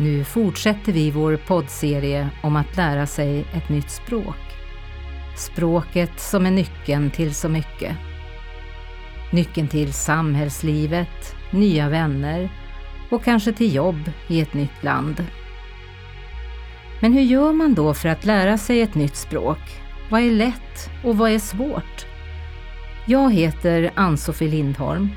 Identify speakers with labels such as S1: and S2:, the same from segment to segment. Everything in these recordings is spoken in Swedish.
S1: Nu fortsätter vi vår poddserie om att lära sig ett nytt språk. Språket som är nyckeln till så mycket. Nyckeln till samhällslivet, nya vänner och kanske till jobb i ett nytt land. Men hur gör man då för att lära sig ett nytt språk? Vad är lätt och vad är svårt? Jag heter Ann-Sofie Lindholm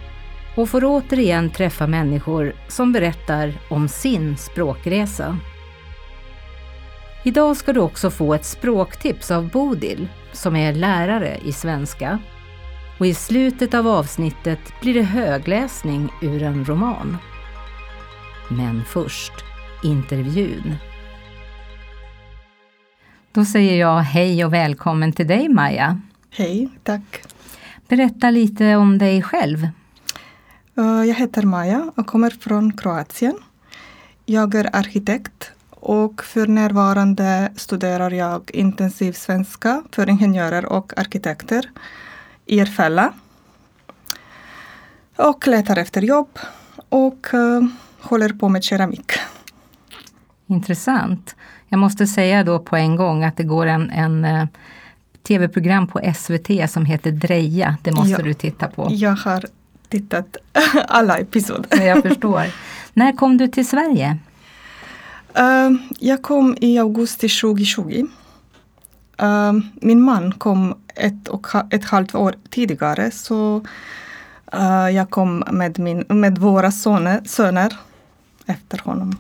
S1: och får återigen träffa människor som berättar om sin språkresa. Idag ska du också få ett språktips av Bodil som är lärare i svenska. Och i slutet av avsnittet blir det högläsning ur en roman. Men först intervjun. Då säger jag hej och välkommen till dig Maja.
S2: Hej, tack.
S1: Berätta lite om dig själv.
S2: Eh, jag heter Maja och kommer från Kroatien. Jag är arkitekt och för närvarande studerar jag intensiv svenska för ingenjörer och arkitekter i Järfälla. Och letar efter jobb och uh, håller på med keramik.
S1: Intressant. Jag måste säga då på en gång att det går en, en uh, tv-program på SVT som heter Dreja. Det måste ja, du titta på.
S2: Jag har tittat alla episoder.
S1: Jag förstår. När kom du till Sverige?
S2: Uh, jag kom i augusti 2020. Uh, min man kom ett och ett halvt år tidigare så uh, jag kom med, min, med våra söner, söner efter honom.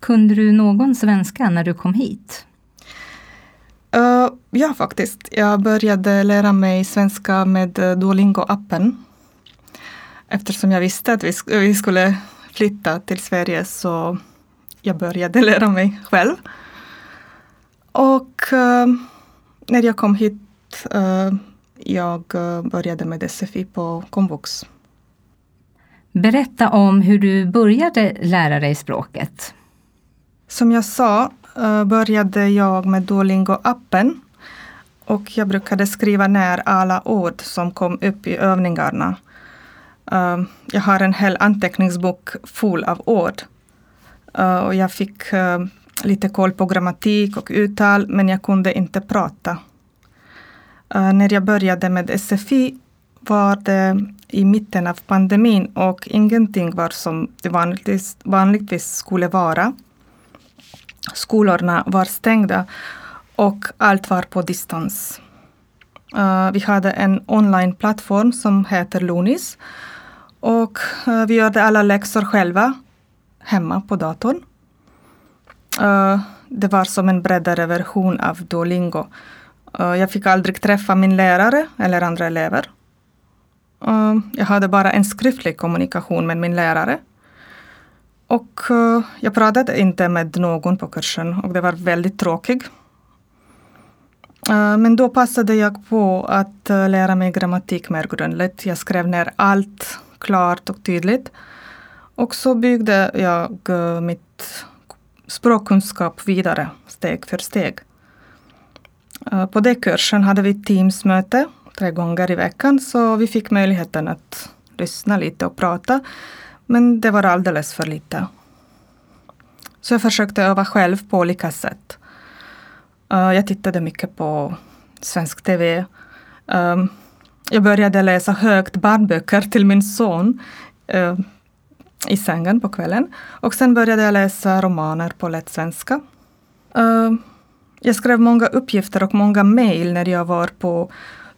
S1: Kunde du någon svenska när du kom hit?
S2: Uh, ja, faktiskt. Jag började lära mig svenska med Duolingo-appen. Eftersom jag visste att vi, vi skulle flytta till Sverige så jag började lära mig själv. Och uh, när jag kom hit uh, jag började med SFI på komvux.
S1: Berätta om hur du började lära dig språket.
S2: Som jag sa började jag med Duolingo-appen och jag brukade skriva ner alla ord som kom upp i övningarna. Ehm, jag har en hel anteckningsbok full av ord Uh, och jag fick uh, lite koll på grammatik och uttal, men jag kunde inte prata. Uh, när jag började med SFI var det i mitten av pandemin och ingenting var som det vanligtvis, vanligtvis skulle vara. Skolorna var stängda och allt var på distans. Uh, vi hade en onlineplattform som heter Lunis och eh, vi gjorde alla läxor själva hemma på datorn. Eh, det var som en bredare version av Duolingo. Eh, jag fick aldrig träffa min lärare eller andra elever. Jag hade bara en skriftlig kommunikation med min lärare. Och jag pratade inte med någon på kursen och det var väldigt tråkigt. Men då passade jag på att lära mig grammatik mer grundligt. Jag skrev ner allt klart och tydligt. Och så byggde jag eh, mitt språkkunskap vidare steg för steg. Eh, på den kursen hade vi Teamsmöte tre gånger i veckan så vi fick möjligheten att lyssna lite och prata. Men det var alldeles för lite. Så jag försökte öva själv på olika sätt. Eh, jag tittade mycket på svensk TV. Ehm, jag började läsa högt barnböcker till min son eh, i sängen på kvällen. Och sen började jag läsa romaner på lätt svenska. Eh, jag skrev många uppgifter och många mejl när jag var på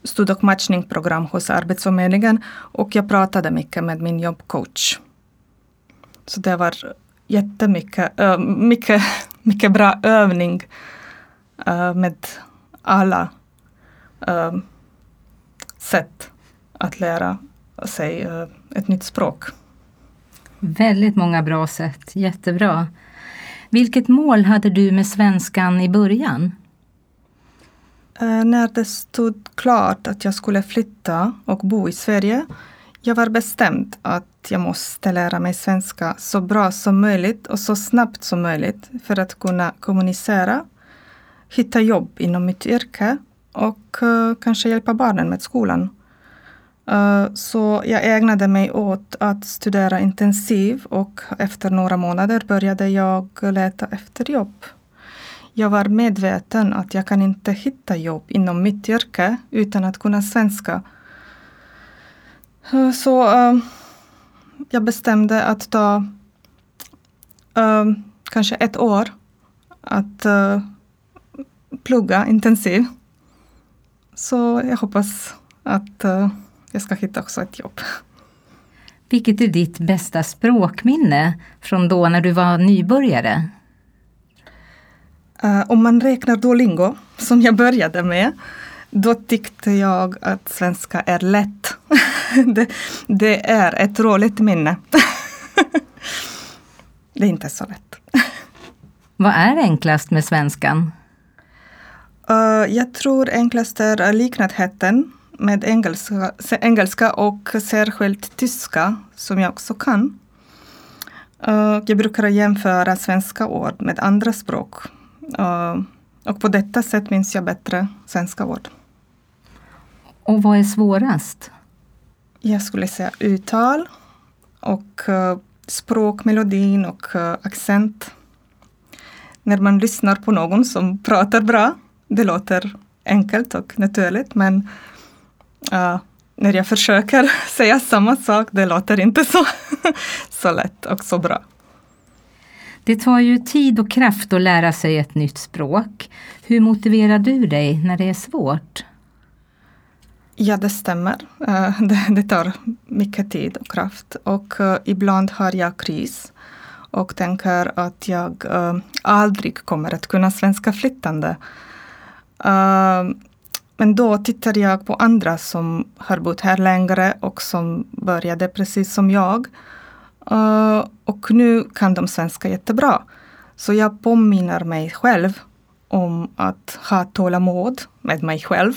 S2: stud och matchningsprogram hos Arbetsförmedlingen och jag pratade mycket med min jobbcoach. Så det var jättemycket äh, mycket, mycket bra övning äh, med alla äh, sätt att lära sig ett nytt språk.
S1: Väldigt många bra sätt, jättebra. Vilket mål hade du med svenskan i början?
S2: Uh, när det stod klart att jag skulle flytta och bo i Sverige, jag var bestämd att jag måste lära mig svenska så bra som möjligt och så snabbt som möjligt för att kunna kommunicera, hitta jobb inom mitt yrke och eh, kanske hjälpa barnen med skolan. Eh, så jag ägnade mig åt att studera intensiv och efter några månader började jag leta efter jobb. Jag var medveten att jag kan inte hitta jobb inom mitt yrke utan att kunna svenska. Eh, så jag bestämde att ta kanske ett år att plugga intensivt så jag hoppas att uh, jag ska hitta också ett jobb.
S1: Vilket är ditt bästa språkminne från då när du var nybörjare?
S2: Uh, om man räknar Duolingo, som jag började med, då tyckte jag att svenska är lätt. det, det, är ett roligt minne. det är inte så lätt.
S1: Vad är enklast med svenskan?
S2: Uh, jag tror enklast är liknättheten med engelska, engelska och särskilt tyska, som jag också kan. Uh, jag brukar jämföra svenska ord med andra språk. Uh, och på detta sätt minns jag bättre svenska ord.
S1: Och vad är svårast?
S2: Jag skulle säga uttal och språkmelodin och accent. När man lyssnar på någon som pratar bra det låter enkelt och naturligt men uh, när jag försöker säga samma sak, det låter inte så, så lätt och så bra.
S1: Det tar ju tid och kraft att lära sig ett nytt språk. Hur motiverar du dig när det är svårt?
S2: Ja, det stämmer. Uh, det, tar mycket tid och kraft och uh, ibland har jag kris och tänker att jag uh, aldrig kommer att kunna svenska flyttande. Ehm, men då tittade jag på andra som har bott här längre och som började precis som jag. Uh, och nu kan de svenska jättebra. Så jag påminner mig själv om att ha tålamod med mig själv.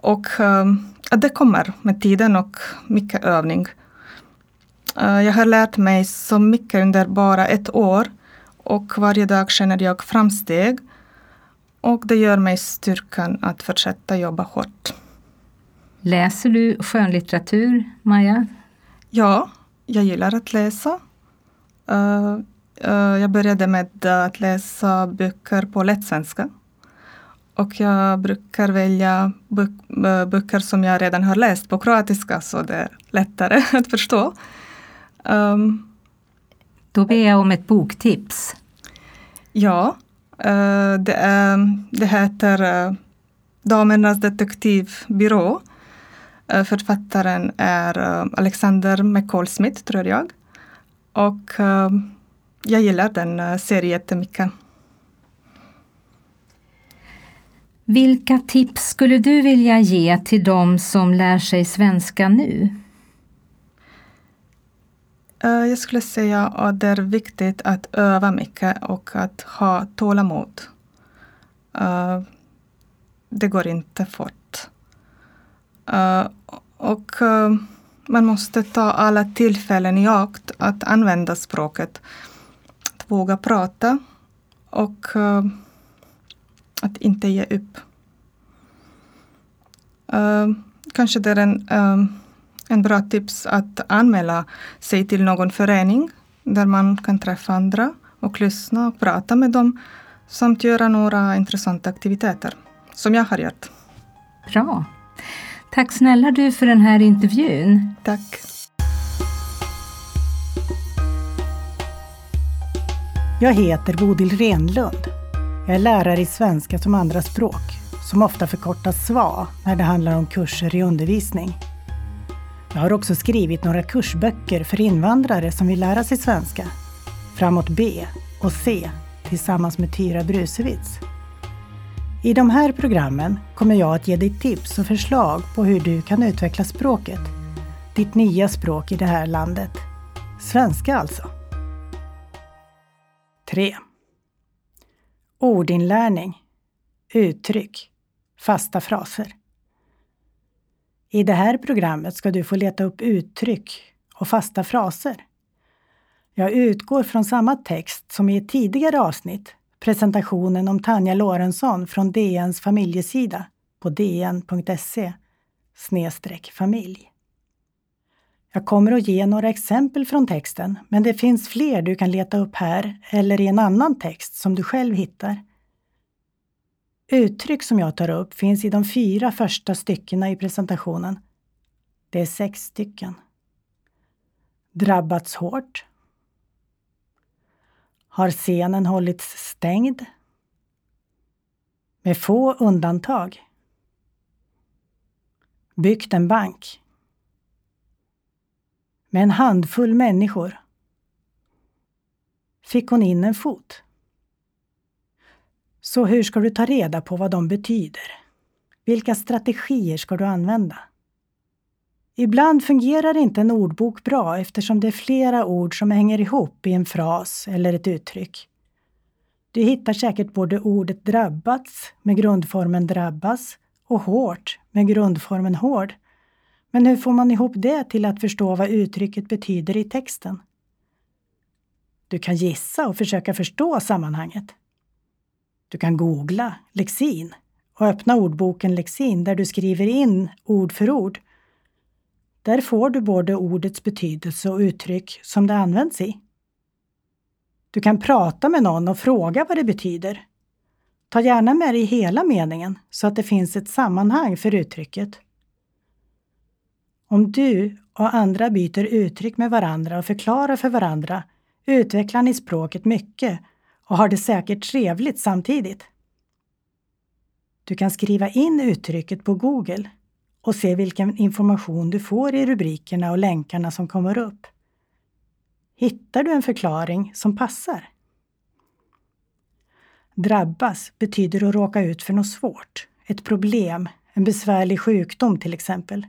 S2: Och uh, att det kommer med tiden och mycket övning. Uh, jag har lärt mig så mycket under bara ett år och varje dag känner jag framsteg. Och det gör mig styrkan att fortsätta jobba hårt.
S1: Läser du skönlitteratur, Maja?
S2: Ja, jag gillar att läsa. Uh, uh, jag började med att läsa böcker på lättsvenska. Och jag brukar välja böcker som jag redan har läst på kroatiska så det är lättare att förstå. Um,
S1: Då ber jag om ett boktips.
S2: Ja, Eh, det, är, det heter eh, Damernas detektivbyrå. Eh, författaren är Alexander McCall Smith, tror jag. Och jag gillar den serien jättemycket.
S1: Vilka tips skulle du vilja ge till de som lär sig svenska nu?
S2: Eh, jag skulle säga att det är viktigt att öva mycket och att ha tålamod. Eh, det går inte fort. Eh, och man måste ta alla tillfällen i akt att använda språket. Att våga prata och att inte ge upp. Kanske det är en en bra tips att anmäla sig till någon förening där man kan träffa andra och lyssna och prata med dem samt göra några intressanta aktiviteter, som jag har gjort.
S1: Bra. Tack snälla du för den här intervjun.
S2: Tack.
S3: Jag heter Bodil Renlund. Jag är lärare i svenska som andraspråk, som ofta förkortas SVA när det handlar om kurser i undervisning. Jag har också skrivit några kursböcker för invandrare som vill lära sig svenska. Framåt B och C tillsammans med Tyra Brusewitz. I de här programmen kommer jag att ge dig tips och förslag på hur du kan utveckla språket. Ditt nya språk i det här landet. Svenska alltså. 3. Ordinlärning. Uttryck. Fasta fraser. I det här programmet ska du få leta upp uttryck och fasta fraser. Jag utgår från samma text som i ett tidigare avsnitt, presentationen om Tanja Lorentzon från DNs familjesida på dn.se familj. Jag kommer att ge några exempel från texten, men det finns fler du kan leta upp här eller i en annan text som du själv hittar. Uttryck som jag tar upp finns i de fyra första styckena i presentationen. Det är sex stycken. Drabbats hårt. Har scenen hållits stängd? Med få undantag. Byggt en bank. Med en handfull människor. Fick hon in en fot. Så hur ska du ta reda på vad de betyder? Vilka strategier ska du använda? Ibland fungerar inte en ordbok bra eftersom det är flera ord som hänger ihop i en fras eller ett uttryck. Du hittar säkert både ordet drabbats med grundformen drabbas och hårt med grundformen hård. Men hur får man ihop det till att förstå vad uttrycket betyder i texten? Du kan gissa och försöka förstå sammanhanget. Du kan googla lexin och öppna ordboken Lexin där du skriver in ord för ord. Där får du både ordets betydelse och uttryck som det används i. Du kan prata med någon och fråga vad det betyder. Ta gärna med dig hela meningen så att det finns ett sammanhang för uttrycket. Om du och andra byter uttryck med varandra och förklarar för varandra utvecklar ni språket mycket och har det säkert trevligt samtidigt. Du kan skriva in uttrycket på Google och se vilken information du får i rubrikerna och länkarna som kommer upp. Hittar du en förklaring som passar? Drabbas betyder att råka ut för något svårt, ett problem, en besvärlig sjukdom till exempel.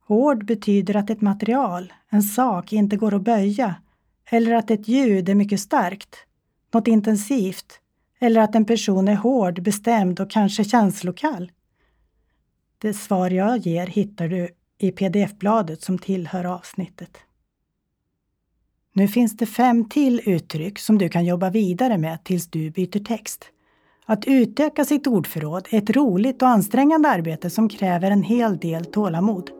S3: Hård betyder att ett material, en sak, inte går att böja eller att ett ljud är mycket starkt, något intensivt, eller att en person är hård, bestämd och kanske känslokall. Det svar jag ger hittar du i pdf-bladet som tillhör avsnittet. Nu finns det fem till uttryck som du kan jobba vidare med tills du byter text. Att utöka sitt ordförråd är ett roligt och ansträngande arbete som kräver en hel del tålamod.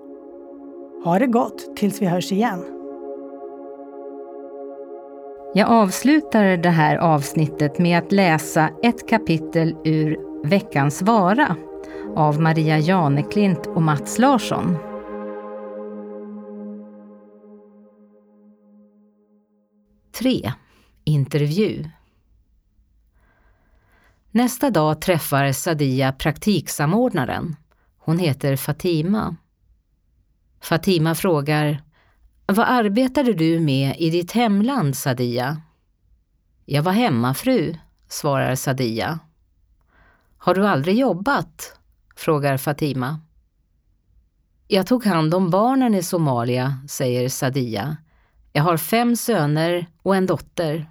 S3: Ha det gott tills vi hörs igen!
S1: Jag avslutar det här avsnittet med att läsa ett kapitel ur Veckans vara av Maria Janeklint och Mats Larsson. Tre. Intervju Nästa dag träffar Sadia praktiksamordnaren. Hon heter Fatima. Fatima frågar vad arbetade du med i ditt hemland, Sadia? Jag var hemmafru, svarar Sadia. Har du aldrig jobbat? frågar Fatima. Jag tog hand om barnen i Somalia, säger Sadia. Jag har fem söner och en dotter.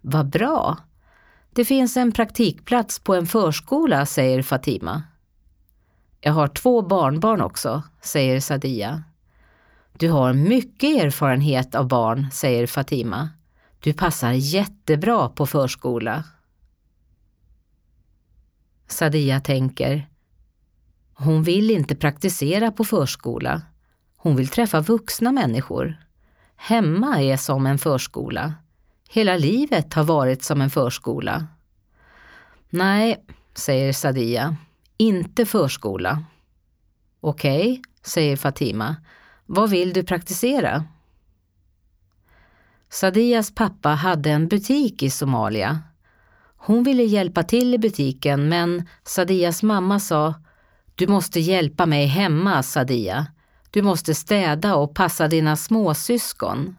S1: Vad bra! Det finns en praktikplats på en förskola, säger Fatima. Jag har två barnbarn också, säger Sadia. Du har mycket erfarenhet av barn, säger Fatima. Du passar jättebra på förskola. Sadia tänker. Hon vill inte praktisera på förskola. Hon vill träffa vuxna människor. Hemma är som en förskola. Hela livet har varit som en förskola. Nej, säger Sadia. Inte förskola. Okej, okay, säger Fatima. Vad vill du praktisera? Sadias pappa hade en butik i Somalia. Hon ville hjälpa till i butiken men Sadias mamma sa Du måste hjälpa mig hemma, Sadia. Du måste städa och passa dina småsyskon.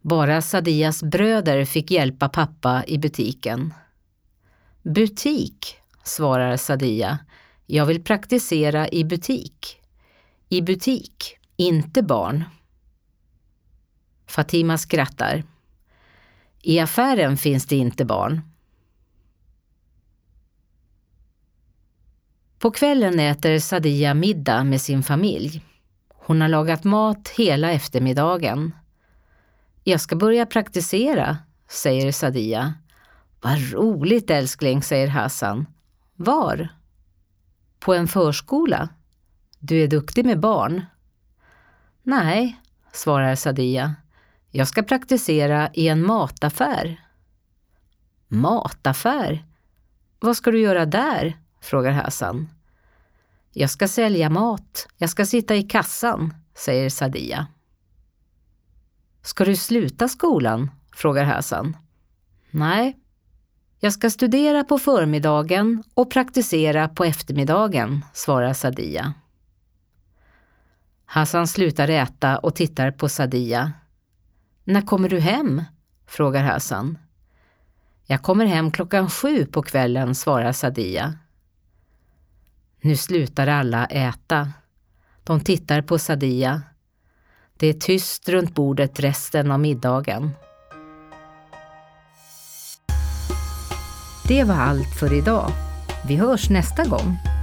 S1: Bara Sadias bröder fick hjälpa pappa i butiken. Butik, svarar Sadia. Jag vill praktisera i butik. I butik, inte barn. Fatima skrattar. I affären finns det inte barn. På kvällen äter Sadia middag med sin familj. Hon har lagat mat hela eftermiddagen. Jag ska börja praktisera, säger Sadia. Vad roligt älskling, säger Hassan. Var? På en förskola. Du är duktig med barn. Nej, svarar Sadia. Jag ska praktisera i en mataffär. Mataffär? Vad ska du göra där? frågar Hassan. Jag ska sälja mat. Jag ska sitta i kassan, säger Sadia. Ska du sluta skolan? frågar Hassan. Nej. Jag ska studera på förmiddagen och praktisera på eftermiddagen, svarar Sadia. Hassan slutar äta och tittar på Sadia. När kommer du hem? frågar Hassan. Jag kommer hem klockan sju på kvällen, svarar Sadia. Nu slutar alla äta. De tittar på Sadia. Det är tyst runt bordet resten av middagen. Det var allt för idag. Vi hörs nästa gång.